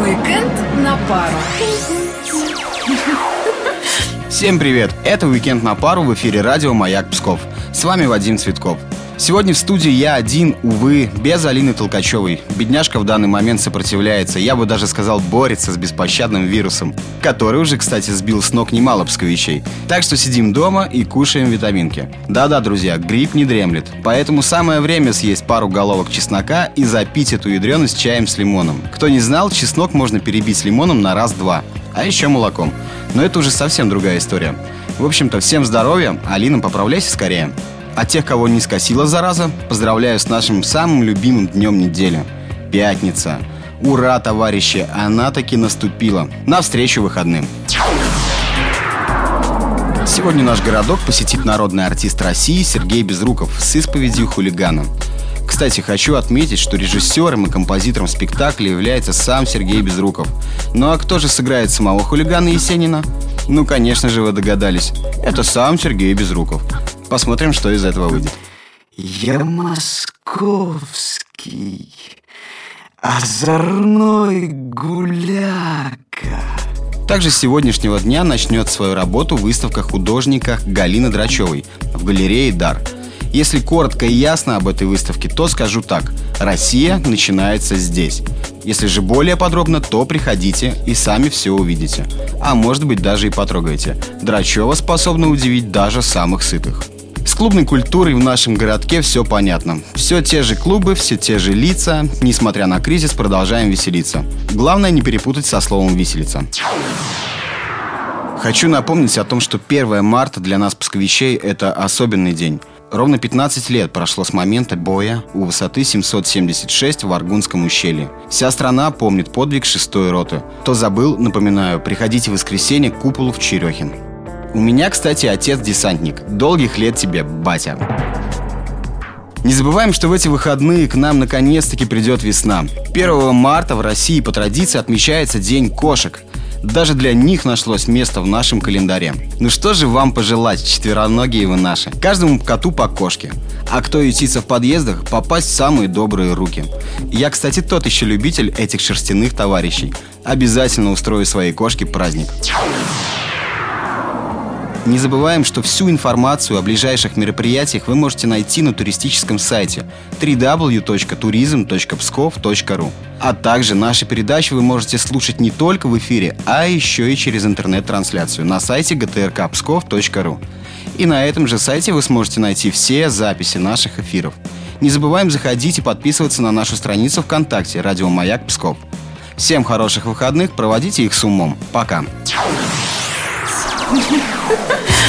Уикенд на пару. Всем привет! Это «Уикенд на пару» в эфире радио «Маяк Псков». С вами Вадим Цветков. Сегодня в студии я один, увы, без Алины Толкачевой. Бедняжка в данный момент сопротивляется, я бы даже сказал, борется с беспощадным вирусом, который уже, кстати, сбил с ног немало псковичей. Так что сидим дома и кушаем витаминки. Да-да, друзья, грипп не дремлет, поэтому самое время съесть пару головок чеснока и запить эту ядреность чаем с лимоном. Кто не знал, чеснок можно перебить лимоном на раз-два, а еще молоком. Но это уже совсем другая история. В общем-то, всем здоровья, Алина, поправляйся скорее. А тех, кого не скосила зараза, поздравляю с нашим самым любимым днем недели. Пятница. Ура, товарищи, она таки наступила. Навстречу выходным. Сегодня наш городок посетит народный артист России Сергей Безруков с исповедью хулигана. Кстати, хочу отметить, что режиссером и композитором спектакля является сам Сергей Безруков. Ну а кто же сыграет самого хулигана Есенина? Ну, конечно же, вы догадались. Это сам Сергей Безруков. Посмотрим, что из этого выйдет. Я московский, озорной гуляка. Также с сегодняшнего дня начнет свою работу выставка художника Галины Драчевой в галерее «Дар». Если коротко и ясно об этой выставке, то скажу так. Россия начинается здесь. Если же более подробно, то приходите и сами все увидите. А может быть даже и потрогаете. Драчева способна удивить даже самых сытых. Клубной культурой в нашем городке все понятно. Все те же клубы, все те же лица. Несмотря на кризис, продолжаем веселиться. Главное не перепутать со словом «виселица». Хочу напомнить о том, что 1 марта для нас, псковичей, это особенный день. Ровно 15 лет прошло с момента боя у высоты 776 в Аргунском ущелье. Вся страна помнит подвиг шестой роты. Кто забыл, напоминаю, приходите в воскресенье к куполу в Черехин. У меня, кстати, отец десантник. Долгих лет тебе, батя. Не забываем, что в эти выходные к нам наконец-таки придет весна. 1 марта в России по традиции отмечается День кошек. Даже для них нашлось место в нашем календаре. Ну что же вам пожелать, четвероногие вы наши? Каждому коту по кошке. А кто ютится в подъездах, попасть в самые добрые руки. Я, кстати, тот еще любитель этих шерстяных товарищей. Обязательно устрою своей кошке праздник. Не забываем, что всю информацию о ближайших мероприятиях вы можете найти на туристическом сайте www.tourism.pskov.ru А также наши передачи вы можете слушать не только в эфире, а еще и через интернет-трансляцию на сайте gtrkpskov.ru И на этом же сайте вы сможете найти все записи наших эфиров. Не забываем заходить и подписываться на нашу страницу ВКонтакте «Радио Маяк Псков». Всем хороших выходных, проводите их с умом. Пока. ハハハハ!